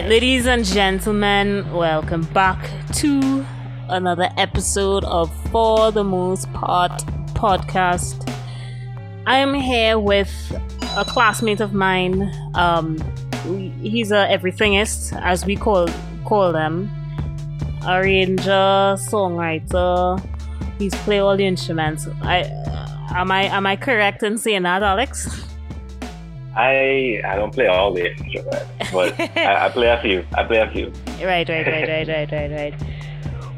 Right, ladies and gentlemen, welcome back to another episode of For the Most Part podcast. I am here with a classmate of mine. Um, he's a everythingist, as we call call them. Arranger, songwriter. He's play all the instruments. I am I am I correct in saying that, Alex? I I don't play all the instruments, but I, I, play a few. I play a few. Right, right, right, right, right, right, right.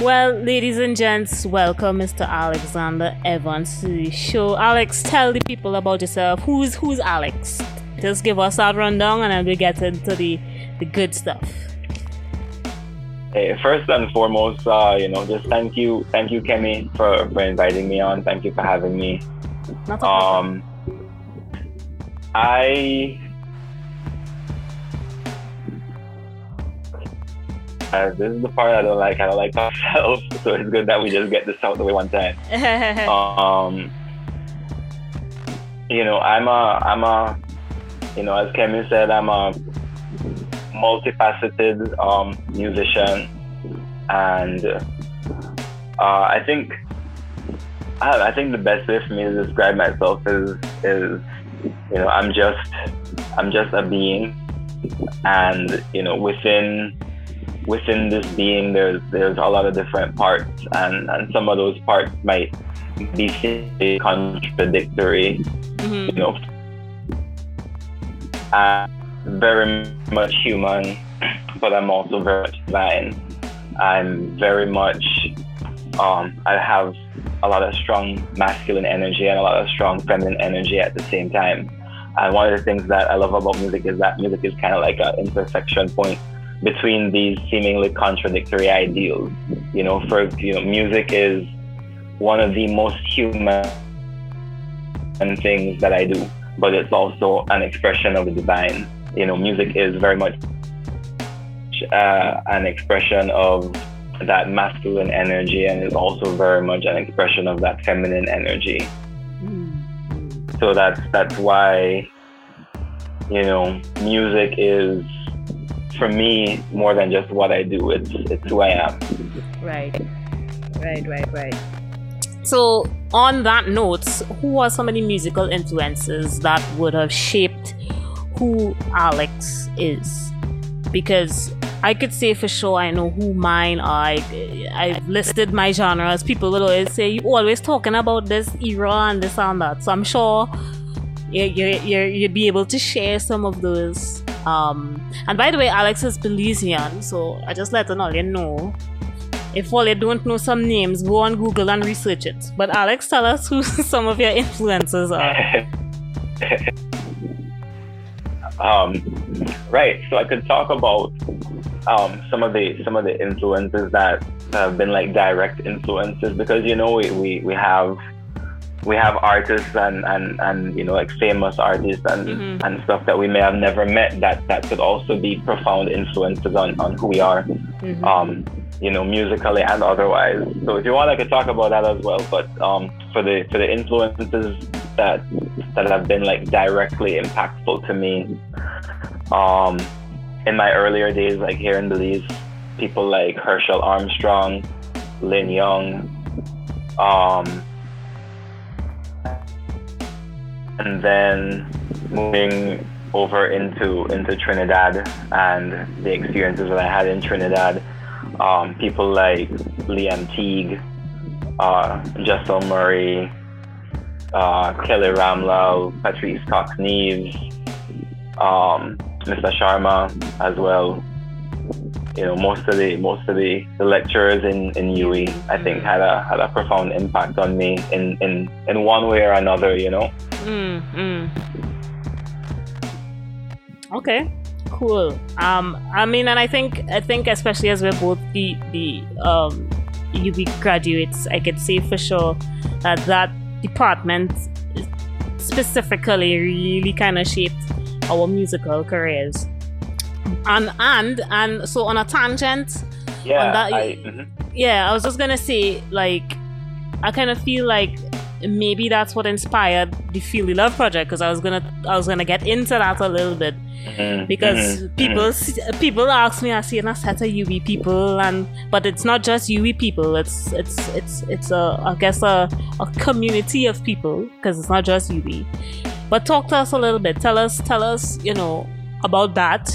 Well, ladies and gents, welcome Mr. Alexander Evans to the show. Alex, tell the people about yourself. Who's who's Alex? Just give us that rundown, and then we get into the the good stuff. Hey, first and foremost, uh, you know, just thank you, thank you, Kemi, for, for inviting me on. Thank you for having me. Not um, I uh, this is the part I don't like. I don't like myself, so it's good that we just get this out the way one time. um, you know, I'm a, I'm a, you know, as Kemi said, I'm a multifaceted um, musician, and uh, I think I, I, think the best way for me to describe myself is is you know I'm just I'm just a being, and you know within within this being there's there's a lot of different parts, and and some of those parts might be contradictory, mm-hmm. you know. Uh, very much human, but I'm also very much divine. I'm very much, um, I have a lot of strong masculine energy and a lot of strong feminine energy at the same time. And one of the things that I love about music is that music is kind of like an intersection point between these seemingly contradictory ideals. You know, for you know, music is one of the most human things that I do, but it's also an expression of the divine you know, music is very much uh, an expression of that masculine energy and is also very much an expression of that feminine energy. Mm. So that's that's why you know music is for me more than just what I do. It's it's who I am. Right, right, right, right. So on that note, who are some of the musical influences that would have shaped who Alex is because I could say for sure I know who mine are. I, I've listed my genres. People will always say, You always talking about this era and this and that. So I'm sure you, you, you, you'd be able to share some of those. Um, and by the way, Alex is Belizean, so I just let all you know. If all you don't know some names, go on Google and research it. But Alex, tell us who some of your influences are. Um, right. So I could talk about um, some of the some of the influences that have been like direct influences because you know we, we, we have we have artists and, and, and you know like famous artists and, mm-hmm. and stuff that we may have never met that that could also be profound influences on, on who we are mm-hmm. um, you know musically and otherwise so if you want I could talk about that as well but um, for the for the influences that that have been like directly impactful to me um, in my earlier days like here in Belize people like Herschel Armstrong Lynn Young um, and then moving over into into Trinidad and the experiences that I had in Trinidad. Um, people like Liam Teague, uh, Jessel Murray, uh, Kelly Ramlal, Patrice Cox Neves, um, Mr. Sharma as well you know most of the most of the, the lecturers in in UWI I think had a had a profound impact on me in in in one way or another you know mm, mm. okay cool um I mean and I think I think especially as we're both the the um UWI graduates I could say for sure that that department specifically really kind of shaped our musical careers and and and so on a tangent yeah that, I, mm-hmm. yeah i was just gonna say like i kind of feel like maybe that's what inspired the Feel the Love project because I was gonna I was gonna get into that a little bit mm-hmm. because mm-hmm. people mm-hmm. people ask me I see a set of UWI people and but it's not just UWI people it's it's it's it's a I guess a, a community of people because it's not just UWI but talk to us a little bit tell us tell us you know about that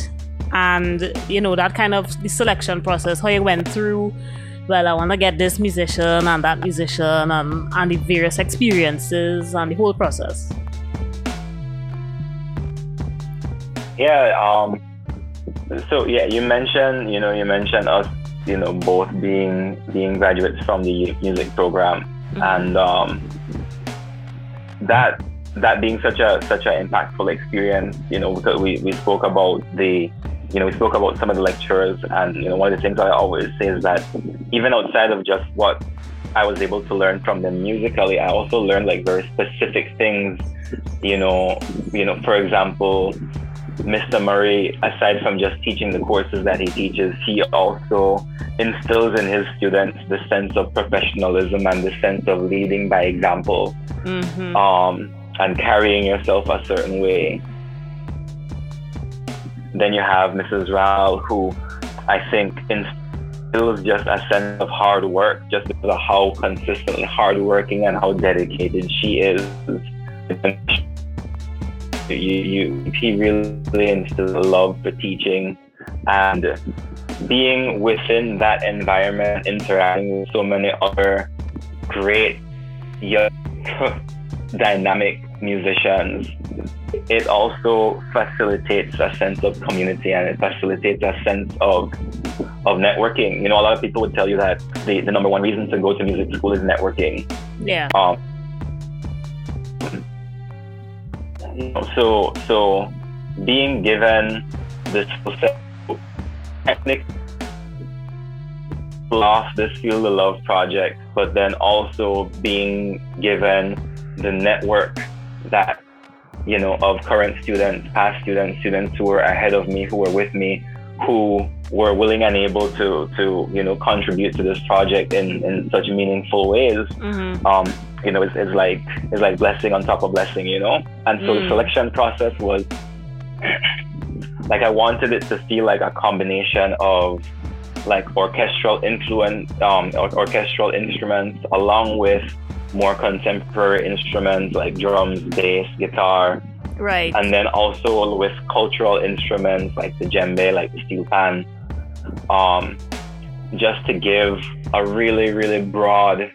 and you know that kind of the selection process how you went through well, I want to get this musician and that musician and, and the various experiences and the whole process. Yeah. Um. So yeah, you mentioned you know you mentioned us you know both being being graduates from the music program mm-hmm. and um that that being such a such an impactful experience you know because we, we spoke about the you know, we spoke about some of the lecturers, and you know, one of the things I always say is that even outside of just what I was able to learn from them musically, I also learned like very specific things. You know, you know, for example, Mr. Murray, aside from just teaching the courses that he teaches, he also instills in his students the sense of professionalism and the sense of leading by example, mm-hmm. um, and carrying yourself a certain way. Then you have Mrs. Rao, who I think instills just a sense of hard work just because of how consistently hardworking and how dedicated she is. You, you, he really instills a love for teaching and being within that environment, interacting with so many other great young dynamic musicians it also facilitates a sense of community and it facilitates a sense of of networking. You know, a lot of people would tell you that the, the number one reason to go to music school is networking. Yeah. Um, so so being given this technique off this Feel the Love project, but then also being given the network that you know, of current students, past students, students who were ahead of me, who were with me, who were willing and able to, to you know, contribute to this project in, in such meaningful ways. Mm-hmm. Um, you know, it's, it's like it's like blessing on top of blessing, you know. And so mm. the selection process was like I wanted it to feel like a combination of like orchestral influence, um, or, orchestral instruments, along with more contemporary instruments like drums, bass, guitar. Right. And then also with cultural instruments like the djembe, like the steel pan. Um, just to give a really, really broad,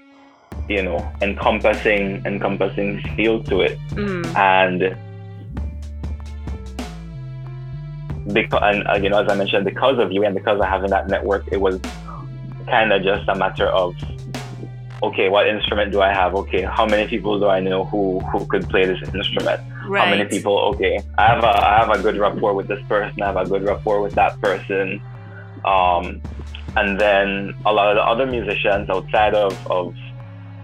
you know, encompassing, encompassing feel to it. Mm. And because, and uh, you know, as I mentioned, because of you and because of having that network, it was kind of just a matter of okay, what instrument do I have? Okay, how many people do I know who who could play this instrument? Right. How many people? Okay, I have a I have a good rapport with this person. I have a good rapport with that person. Um, and then a lot of the other musicians outside of of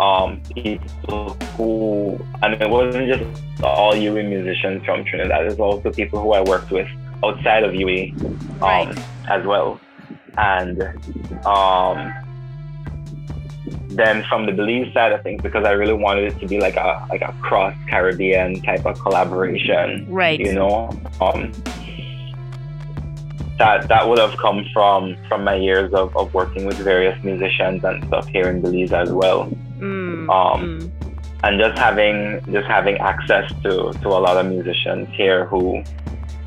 um, people who I mean, it wasn't just all UWI musicians from Trinidad. There's also people who I worked with outside of UWI um, right. as well, and um, then from the Belize side of things, because I really wanted it to be like a like a cross Caribbean type of collaboration, right? You know, um, that that would have come from from my years of, of working with various musicians and stuff here in Belize as well. Mm, um, mm. and just having just having access to to a lot of musicians here who,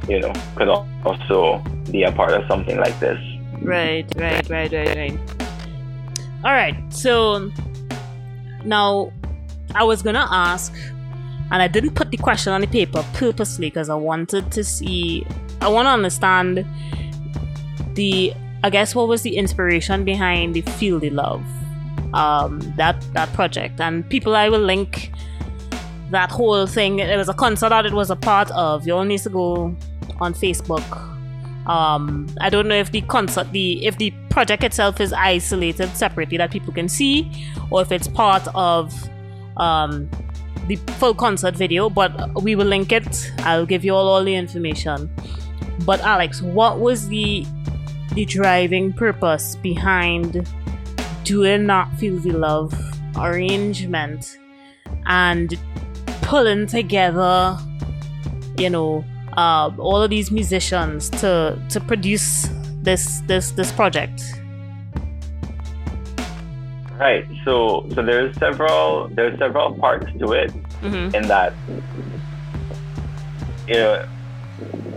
you know, could also be a part of something like this. Right, right, right, right, right. All right. So now I was to ask, and I didn't put the question on the paper purposely because I wanted to see, I want to understand the, I guess, what was the inspiration behind the Feel the Love, um, that, that project. And people, I will link that whole thing. It was a concert that it was a part of. You all need to go on Facebook um, I don't know if the concert, the if the project itself is isolated separately that people can see, or if it's part of um, the full concert video. But we will link it. I'll give you all all the information. But Alex, what was the the driving purpose behind doing not feel the love arrangement and pulling together, you know, uh, all of these musicians to to produce this this this project? Right. So so there's several there's several parts to it Mm-hmm. in that you know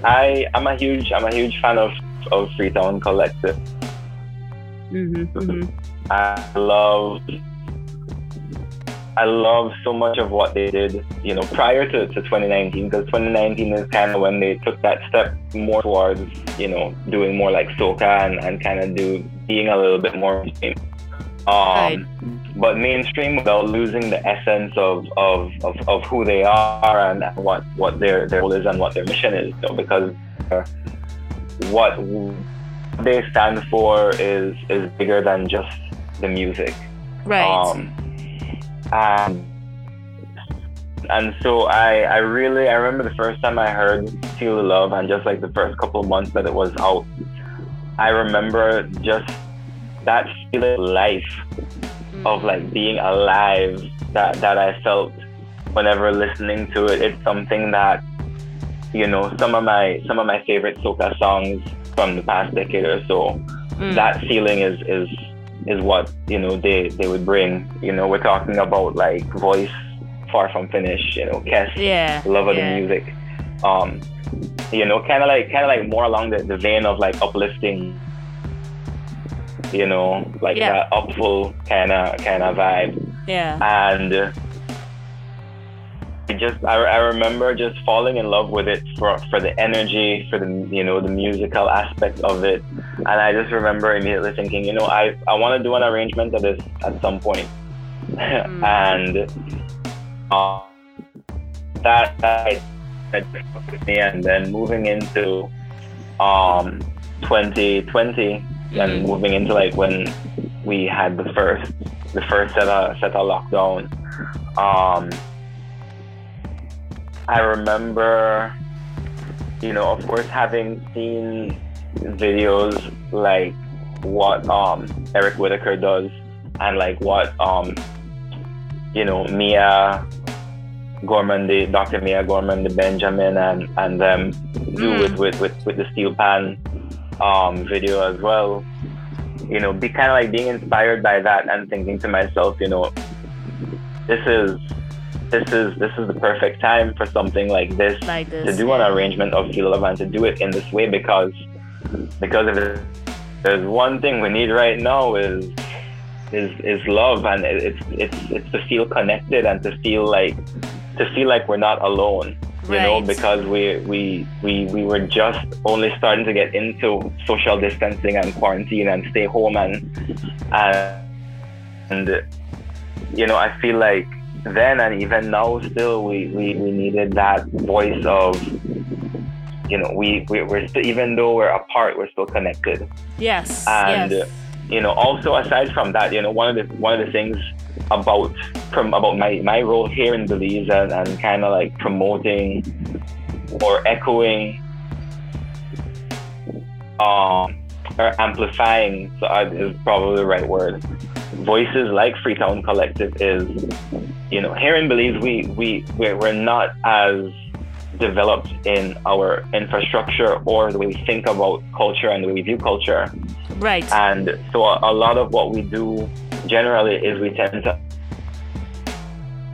I I'm a huge I'm a huge fan of of Freetown Collective. Mm-hmm. Mm-hmm. I love I love so much of what they did, you know, prior to, to 2019, because 2019 is kind of when they took that step more towards, you know, doing more like soca and, and kind of do being a little bit more mainstream. Um, Right. But mainstream without losing the essence of, of, of, of who they are and what, what their, their role is and what their mission is, you know, because uh, what they stand for is, is bigger than just the music. Right. Um, and and so I I really I remember the first time I heard Feel the Love and just like the first couple of months that it was out, I remember just that feeling of life of like being alive that that I felt whenever listening to it. It's something that you know some of my some of my favorite soca songs from the past decade or so. Mm. That feeling is is is what you know they they would bring. You know, we're talking about like voice far from finish. You know, Kes, yeah. love of yeah. the music. Um, you know, kind of like kind of like more along the, the vein of like uplifting. You know, like Yeah. that upful kind of kind of vibe Yeah. and just I, I remember just falling in love with it for for the energy for the you know the musical aspect of it. And I just remember immediately thinking you know I I want to do an arrangement of this at some point. And uh, that that that stuck with me and then moving into um 2020 and Mhm. moving into like when we had the first the first set of set of lockdown. Um I remember you know of course having seen videos like what um Eric Whitacre does and like what um you know Mia Gormandy Dr. Mia Gormandy Benjamin and and them do Mm. with, with, with, with the steel pan um, video as well. You know, be kind of like being inspired by that and thinking to myself, you know, this is this is this is the perfect time for something like this Like this. to do an arrangement of Feel and to do it in this way because because if it- there's one thing we need right now is is is love and it's it's it's to feel connected and to feel like to feel like we're not alone you know because we, we we we were just only starting to get into social distancing and quarantine and stay home and and, and you know i feel like then and even now still we we, we needed that voice of you know we, we we're still even though we're apart we're still connected Yes. and yes. you know also aside from that you know one of the one of the things about from about my my role here in Belize and, and kind of like promoting or echoing um or amplifying so I, is probably the right word voices like Freetown Collective is you know here in Belize we we we're, we're not as developed in our infrastructure or the way we think about culture and the way we view culture right. and so a, a lot of what we do generally is we tend to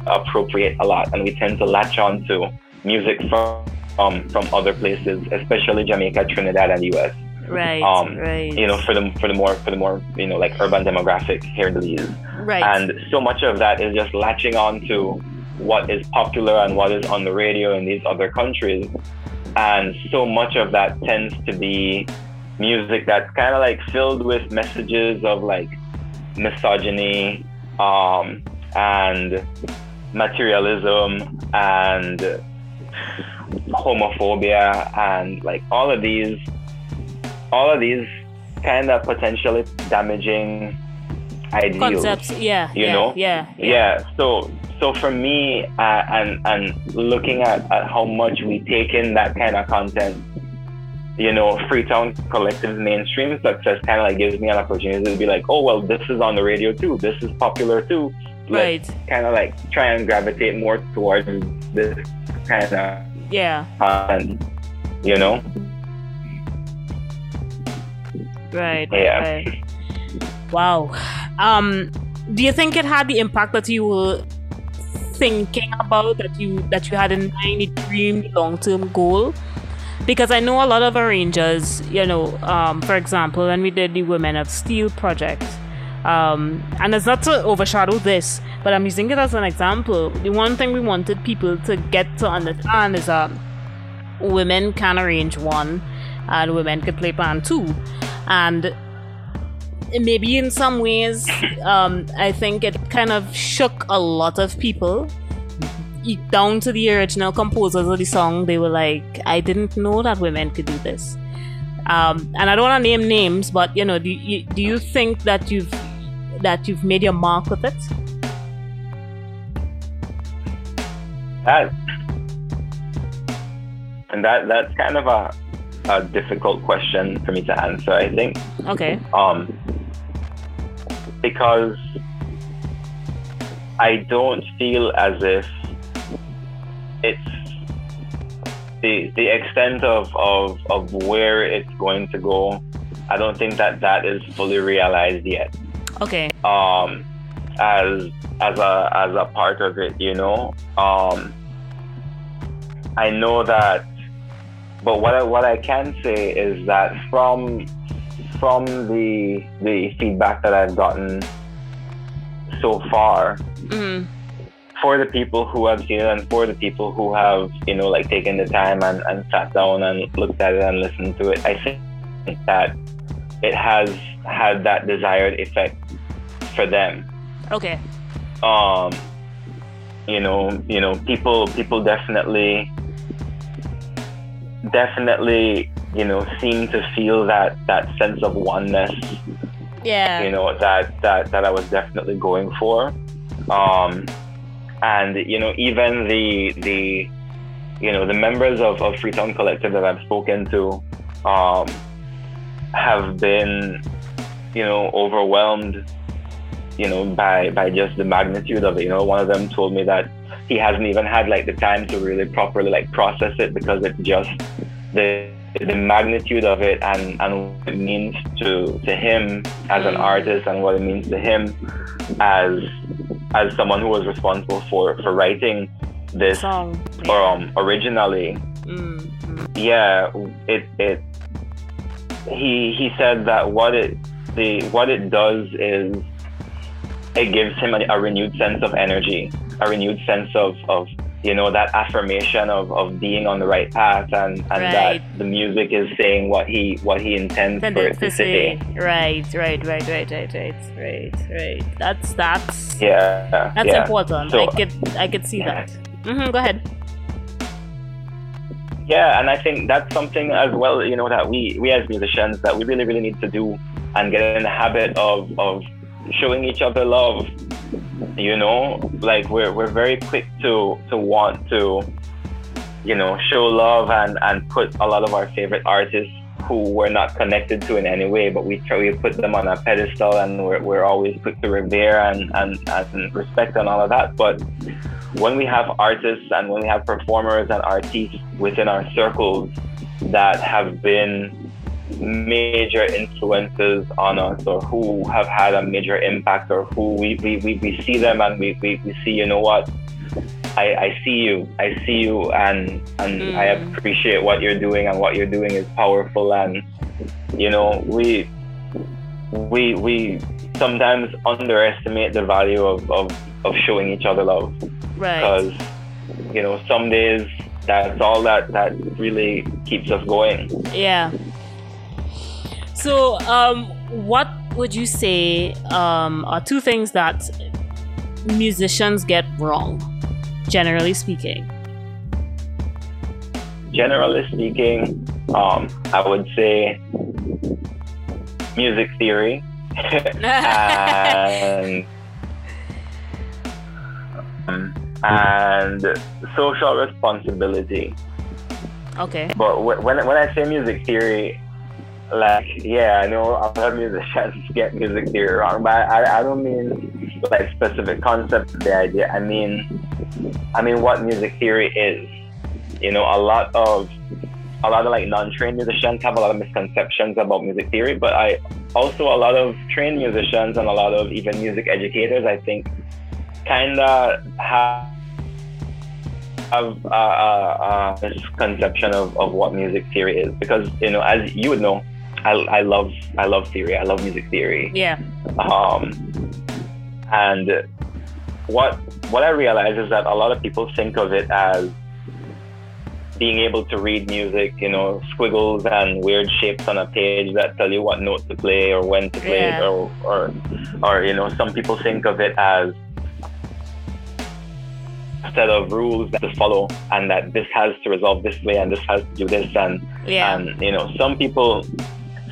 appropriate a lot and we tend to latch on to music from um, from other places, especially Jamaica, Trinidad, and the US. Right. um, right. You know, for the for the more for the more you know like urban demographic here in Belize. Right. And so much of that is just latching on to what is popular and what is on the radio in these other countries. And so much of that tends to be music that's kind of like filled with messages of like misogyny um, and materialism and homophobia and like all of these all of these kind of potentially damaging ideals Concepts. Yeah. you yeah, know? Yeah. yeah so so for me uh, and and looking at, at how much we take in that kind of content you know freetown collective's mainstream success kind of like gives me an opportunity to be like oh well this is on the radio too this is popular too right. kind of like try and gravitate more towards this kind of yeah, and you know, right, Yeah. right. Wow. Um, do you think it had the impact that you were thinking about that you that you had in mind, a dream, long term goal? Because I know a lot of arrangers, you know, um, for example, when we did the Women of Steel project, um, and it's not to overshadow this, but I'm using it as an example. The one thing we wanted people to get to understand is that women can arrange one, and women could play band two, and maybe in some ways, um, I think it kind of shook a lot of people. Down to the original composers of the song, they were like, "I didn't know that women could do this." Um, and I don't want to name names, but you know, do you, do you think that you've that you've made your mark with it? that and that that's kind of a a difficult question for me to answer. I think Okay. um, because I don't feel as if it's the the extent of, of, of where it's going to go. I don't think that that is fully realized yet. Okay. Um, as as a as a part of it, you know. Um, I know that, but what I, what I can say is that from from the the feedback that I've gotten so far, Mm, for the people who have seen it and for the people who have, you know, like taken the time and, and sat down and looked at it and listened to it, I think that it has had that desired effect for them. okay. Um, you know, you know, people people definitely definitely, you know, seem to feel that that sense of oneness Yeah. you know that that that I was definitely going for. Um, and you know even the the you know the members of, of Freetown Collective that I've spoken to um, have been you know overwhelmed you know by by just the magnitude of it. You know one of them told me that he hasn't even had like the time to really properly like process it because it just the the magnitude of it and, and what it means to to him as an artist and what it means to him as as someone who was responsible for for writing this Song. um originally Mm, mm. yeah it it he he said that what it the what it does is it gives him a, a renewed sense of energy a renewed sense of of you know that affirmation of, of being on the right path and and Right. that the music is saying what he what he intends for it to say. Right, right, right, right, right, right, right, right. That's that's yeah that's yeah. important. So- I could I could see that. hmm go ahead. Yeah, and I think that's something as well, you know, that we we as musicians that we really really need to do and get in the habit of of showing each other love. You know, like we're we're very quick to to want to, you know, show love and and put a lot of our favorite artists who we're not connected to in any way, but we try we put them on a pedestal and we're we're always quick to revere and and, and respect and all of that. But when we have artists and when we have performers and artists within our circles that have been major influences on us or who have had a major impact or who we, we, we, we see them and we, we, we see, you know what, I, I see you, I see you and, and Mm. I appreciate what you're doing and what you're doing is powerful and, you know, we, we, we sometimes underestimate the value of, of, of showing each other love Right. because you know some days that's all that that really keeps us going Yeah. So, um, what would you say um, are two things that musicians get wrong, generally speaking? generally speaking um, i would say music theory and and social responsibility okay. but when, when i say music theory like yeah i know a lot of musicians get music theory wrong but i, I don't mean like specific concept, the idea. I mean, I mean what music theory is. You know, a lot of a lot of like non-trained musicians have a lot of misconceptions about music theory, but I also a lot of trained musicians and a lot of even music educators, I think, kind of have have a, a, misconception of, of what music theory is because you know as you would know I, I love I love theory. I love music theory. Yeah. Um and what what I realize is that a lot of people think of it as being able to read music, you know, squiggles and weird shapes on a page that tell you what note to play or when to play Yeah. it, or, or, or, you know, some people think of it as a set of rules that to follow and that this has to resolve this way and this has to do this and, yeah. and, you know, some people,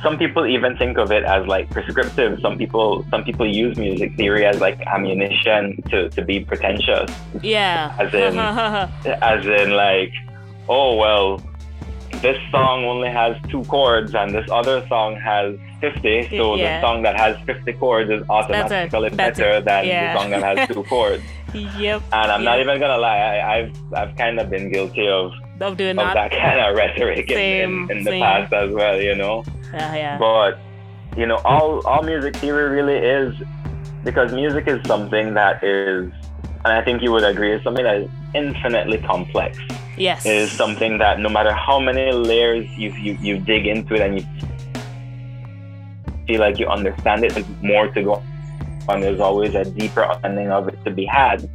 some people even think of it as like prescriptive. Some people, some people use music theory as like ammunition to, to be pretentious yeah as in- as in like, oh well, this song only has two chords and this other song has 50, so Yeah. the song that has 50 chords is automatically better. better, than Yeah. the song that has two chords. yep And I'm not even gonna lie, I, I've I've kind of been guilty of, of doing of that, that kind of rhetoric in, in, in the same. past as well, you know. Yeah yeah But you know, all all music theory really is because music is something that is, and I think you would agree, is something that is infinitely complex. yes It is something that no matter how many layers you you, you dig into it and you feel like you understand it, there's more to go on. There's always a deeper understanding of it to be had.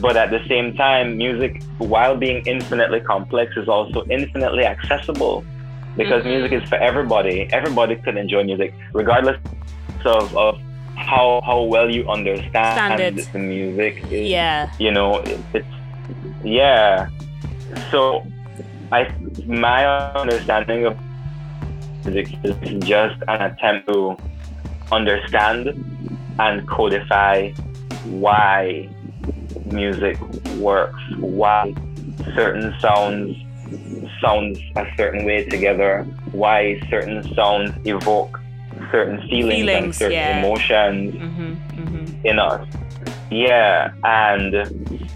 But at the same time, music, while being infinitely complex, is also infinitely accessible because Mhm. music is for everybody. Everybody can enjoy music, regardless of, of how how well you understand Stand the music. It- yeah you know, it, it's yeah. So, I my understanding of music is just an attempt to understand and codify why music works, why certain sounds sounds a certain way together, why certain sounds evoke certain feelings, and certain yeah. emotions mm-hmm, mm-hmm. in us. Yeah, and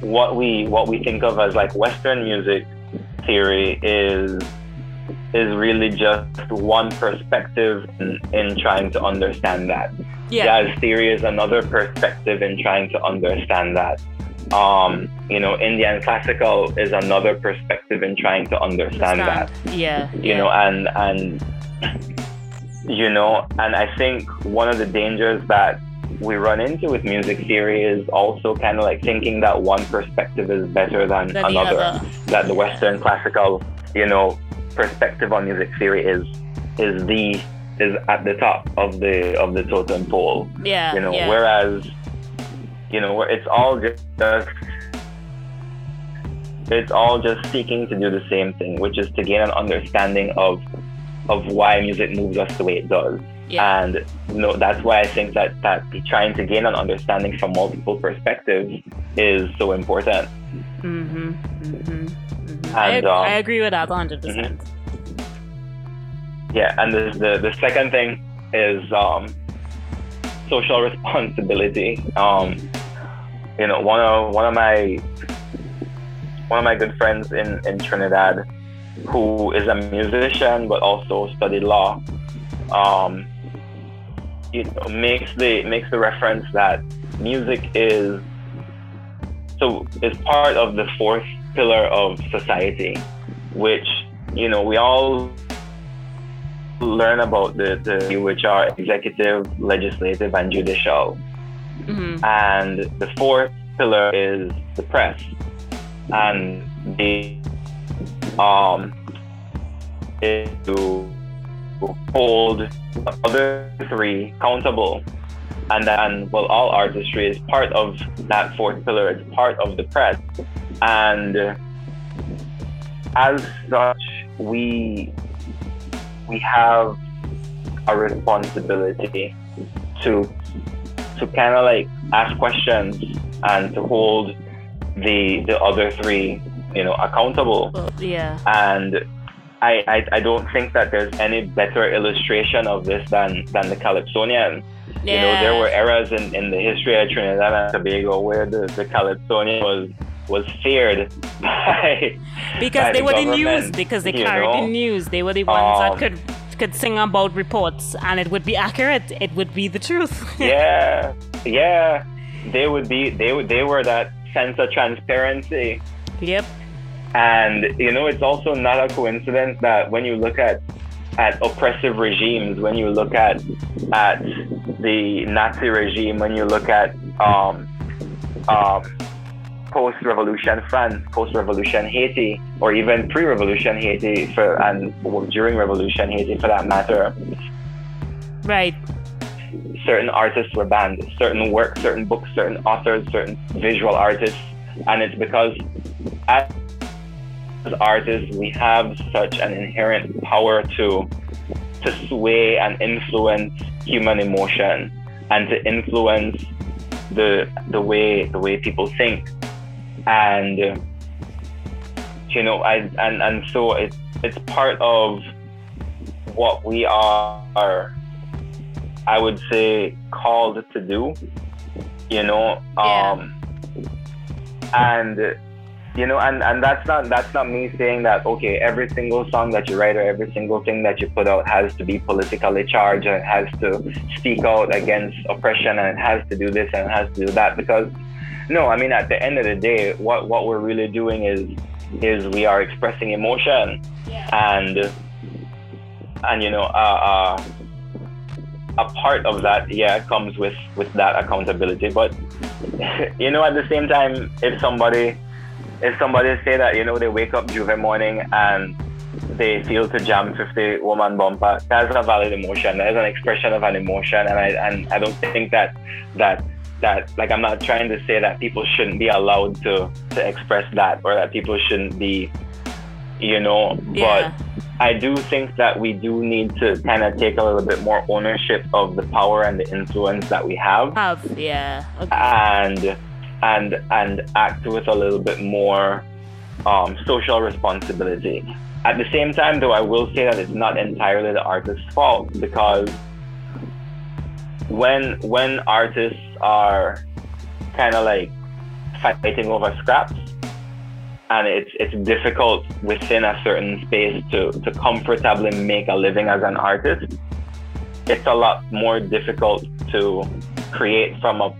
what we what we think of as like Western music theory is is really just one perspective in, in trying to understand that. yeah Jazz theory is another perspective in trying to understand that. Um, you know, Indian classical is another perspective in trying to understand that yeah you yeah. know and and you know and i think one of the dangers that we run into with music theory is also kind of like thinking that one perspective is better than, Than another other. that the western classical you know perspective on music theory is is the is at the top of the of the totem pole yeah you know yeah. whereas you know it's all just it's all just seeking to do the same thing which is to gain an understanding of of why music moves us the way it does. Yeah. And you know that's why i think that that trying to gain an understanding from multiple perspectives is so important. Mm-hmm, mm-hmm, mm-hmm. And, I, um, I agree with that 100 percent. yeah and the the, the second thing is um social responsibility. Um you know one of one of my one of my good friends in in trinidad who is a musician but also studied law um you know makes the makes the reference that music is so is part of the fourth pillar of society which you know we all learn about the, the which are executive, legislative, and judicial. Mm-hmm. And the fourth pillar is the press, and the um is to hold the other three accountable. And then, well, all artistry is part of that fourth pillar. It's part of the press, and as such, we we have a responsibility to to kind of like ask questions and to hold the the other three you know accountable well, yeah and I, I I don't think that there's any better illustration of this than than the Calypsonian Yeah. You know, there were eras in, in the history of Trinidad and Tobago where the, the Calypsonian was was feared by because by they the were the news because they carried know? the news. They were the ones Um, that could could sing about reports and it would be accurate. It would be the truth. yeah, yeah. They would be. They would. They were that sense of transparency. yep. And you know, it's also not a coincidence that when you look at at oppressive regimes, when you look at at the Nazi regime, when you look at um, um, post-revolution France, post-revolution Haiti, or even pre-revolution Haiti, for and during revolution Haiti, for that matter, Right. certain artists were banned, certain works, certain books, certain authors, certain visual artists, and it's because as artists we have such an inherent power to to sway and influence human emotion and to influence the the way the way people think and you know I and and so it's it's part of what we are I would say called to do, you know, Yeah. um, and you know, and and that's not that's not me saying that okay, every single song that you write or every single thing that you put out has to be politically charged and has to speak out against oppression and it has to do this and it has to do that because no, I mean at the end of the day, what what we're really doing is is we are expressing emotion and and you know uh, uh a part of that, yeah, comes with with that accountability. But you know, at the same time, if somebody if somebody say that you know they wake up J'ouvert morning and they feel to jam 50 woman bumper, that's a valid emotion. That is an expression of an emotion, and I and I don't think that that that like I'm not trying to say that people shouldn't be allowed to to express that or that people shouldn't be, you know, Yeah. but. I do think that we do need to kind of take a little bit more ownership of the power and the influence that we have Have yeah. Okay. and and and act with a little bit more um, social responsibility. At the same time, though, I will say that it's not entirely the artist's fault because when when artists are kind of like fighting over scraps, and it's it's difficult within a certain space to to comfortably make a living as an artist. It's a lot more difficult to create from a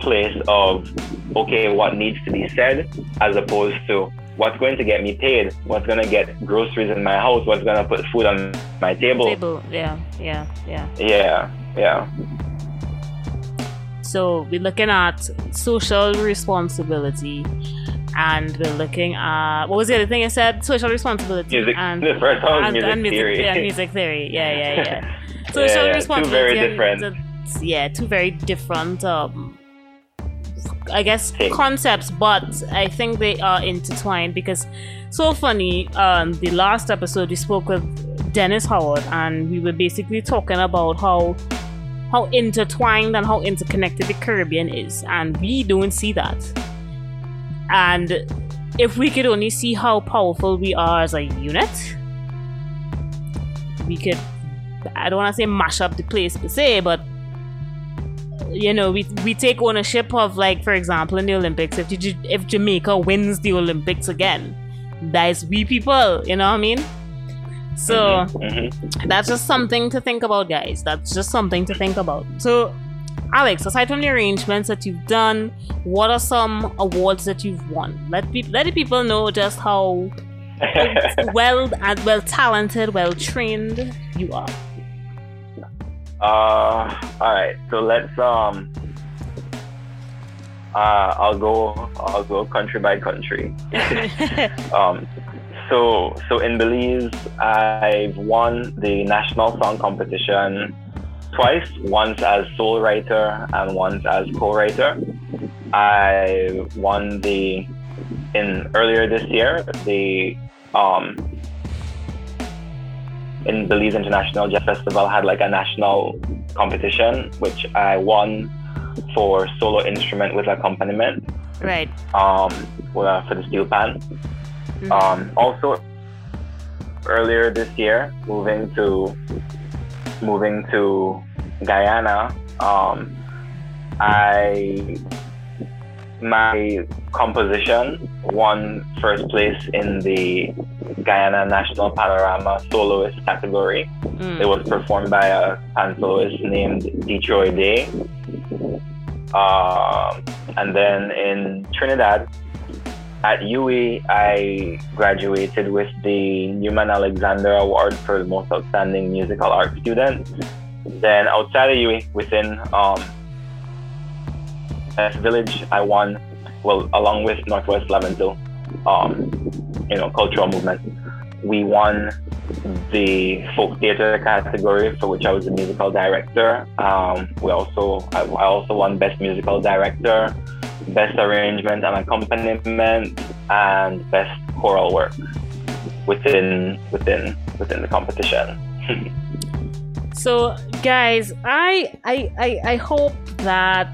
place of okay, what needs to be said, as opposed to what's going to get me paid, what's going to get groceries in my house, what's going to put food on my table. Table. Yeah. Yeah. Yeah. Yeah, yeah. So we're looking at social responsibility, and we're looking at what was the other thing I said? Social responsibility Music. and the first and, music and music theory. Yeah, music theory. Yeah, yeah, yeah. Yeah, Social yeah, two responsibility. very and different. the- yeah, two very different. Um, I guess concepts, but I think they are intertwined because so funny. Um, the last episode we spoke with Dennis Howard, and we were basically talking about how how intertwined and how interconnected the Caribbean is, and we don't see that. And if we could only see how powerful we are as a unit, we could. I don't want to say mash up the place per se, but you know, we we take ownership of like, for example, in the Olympics, if if Jamaica wins the Olympics again, that is we people. You know what I mean? So Mhm. that's just something to think about, guys. That's just something to think about. So, Alex, aside from the arrangements that you've done, what are some awards that you've won? Let pe- let the people know just how well and well talented, well trained you are. Uh, all right. So let's um. Uh, I'll go. I'll go country by country. um, so so in Belize, I've won the national song competition twice. Once as sole writer and once as co-writer. I won the in earlier this year the um in Belize International Jazz Festival had like a national competition, which I won for solo instrument with accompaniment right. um, for for the steel pan. Mhm. Um, also, earlier this year, moving to moving to Guyana, Um, I my composition won first place in the Guyana National Panorama soloist category. Mm. It was performed by a pan soloist named Detroit Day. Uh, and then in Trinidad, at UWI, I graduated with the Newman Alexander Award for the most outstanding musical art student. Then outside of UWI, within um, Village, I won, well, along with Northwest Laventille, um, you know, cultural movement. We won the folk theater category, for which I was the musical director. Um, we also, I also won best musical director, best arrangement and accompaniment, and best choral work within within within the competition. so, guys, I I I, I hope that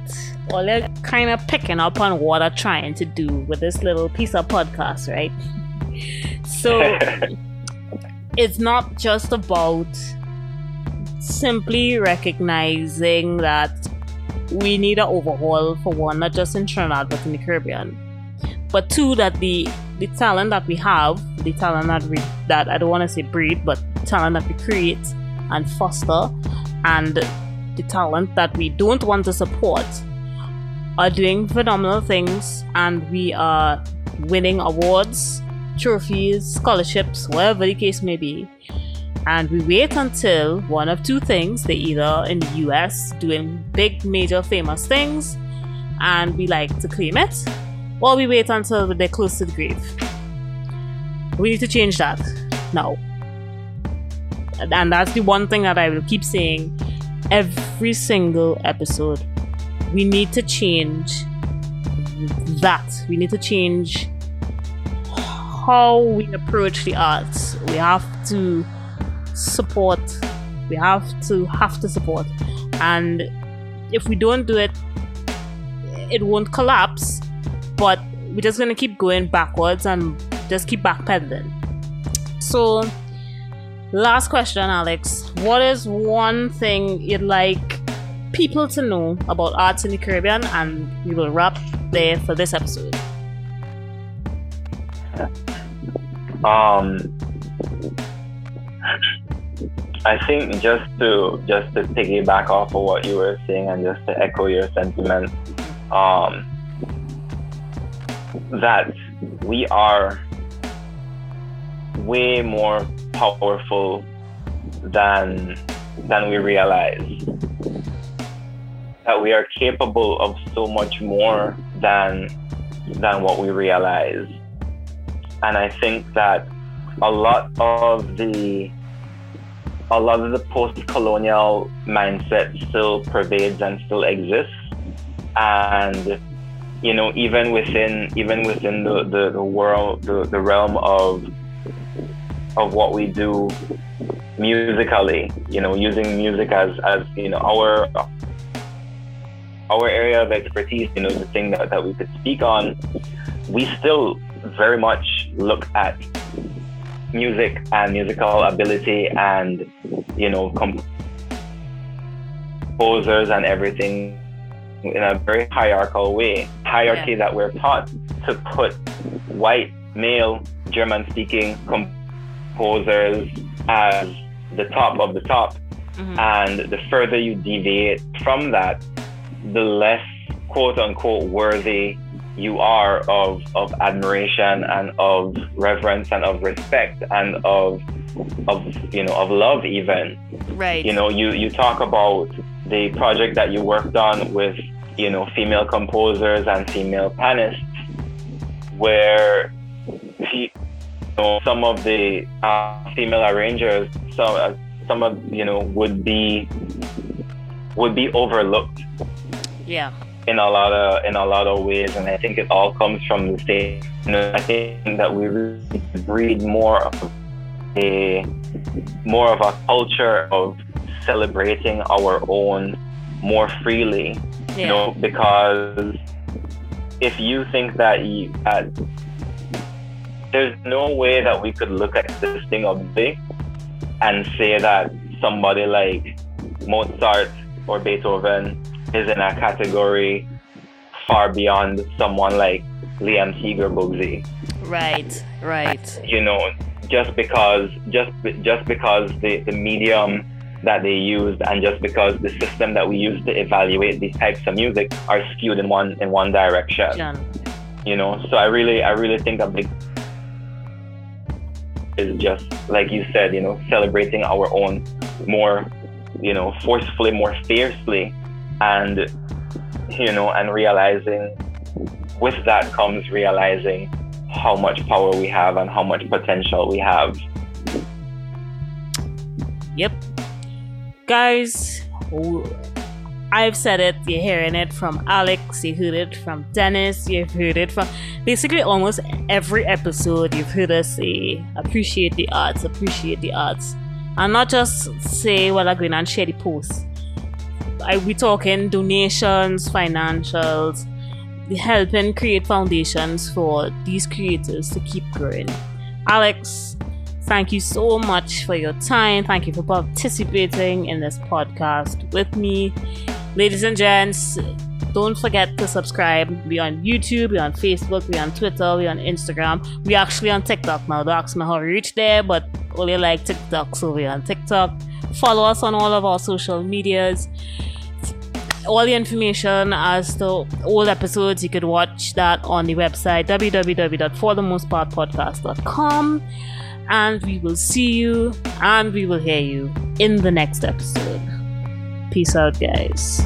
well, they're kind of picking up on what I'm trying to do with this little piece of podcast, right? So it's not just about simply recognizing that we need an overhaul for one, not just in Trinidad but in the Caribbean, but two that the the talent that we have, the talent that we that I don't want to say breed, but talent that we create and foster, and the talent that we don't want to support are doing phenomenal things and we are winning awards, trophies, scholarships, whatever the case may be. And we wait until one of two things they're either in the US doing big, major, famous things and we like to claim it, or we wait until they're close to the grave. We need to change that now. And that's the one thing that I will keep saying every single episode we need to change that. We need to change how we approach the arts. We have to support. We have to have to support. And if we don't do it, it won't collapse. But we're just gonna keep going backwards and just keep backpedaling. So, last question, Alex. What is one thing you'd like people to know about arts in the Caribbean, and we will wrap there for this episode. Um, I think just to just to piggyback off of what you were saying and just to echo your sentiment, um, that we are way more powerful than than we realize that we are capable of so much more than than what we realize. And I think that a lot of the a lot of the post-colonial mindset still pervades and still exists. And you know, even within even within the, the, the world the, the realm of of what we do musically, you know, using music as as you know our our area of expertise, you know, the thing that, that we could speak on, we still very much look at music and musical ability and, you know, composers and everything in a very hierarchical way. Hierarchy yeah. that we're taught to put white, male, German speaking composers as the top of the top. Mm-hmm. And the further you deviate from that, the less quote unquote worthy you are of of admiration and of reverence and of respect and of of you know of love even. Right. You know you you talk about the project that you worked on with you know female composers and female pianists where you know, some of the uh, female arrangers some uh, some of you know would be would be overlooked. Yeah. In a lot of in a lot of ways, and I think it all comes from the state. You know, I think that we really breed more of a more of a culture of celebrating our own more freely. Yeah. You know, because if you think that you uh, there's no way that we could look at this thing of big and say that somebody like Mozart or Beethoven is in a category far beyond someone like Liam Teague or Boogsie. Right, right. You know, just because just just because the, the medium that they used and just because the system that we use to evaluate these types of music are skewed in one in one direction. John. You know, so I really I really think a big is just like you said, you know, celebrating our own more, you know, forcefully, more fiercely and you know, and realizing with that comes realizing how much power we have and how much potential we have. Yep. Guys, I've said it, you're hearing it from Alex, you heard it from Dennis, you've heard it from basically almost every episode you've heard us say appreciate the arts, appreciate the arts. And not just say well I'm going and share the posts. I we talking donations, financials, helping create foundations for these creators to keep growing. Alex, thank you so much for your time. Thank you for participating in this podcast with me. Ladies and gents, don't forget to subscribe. We're on YouTube, we're on Facebook, we're on Twitter, we're on Instagram. We're actually on TikTok now. Don't ask me how to reach there, but only like TikTok, so we're on TikTok. Follow us on all of our social medias all the information as to all episodes, you could watch that on the website www.forthemostpartpodcast.com. And we will see you and we will hear you in the next episode. Peace out, guys.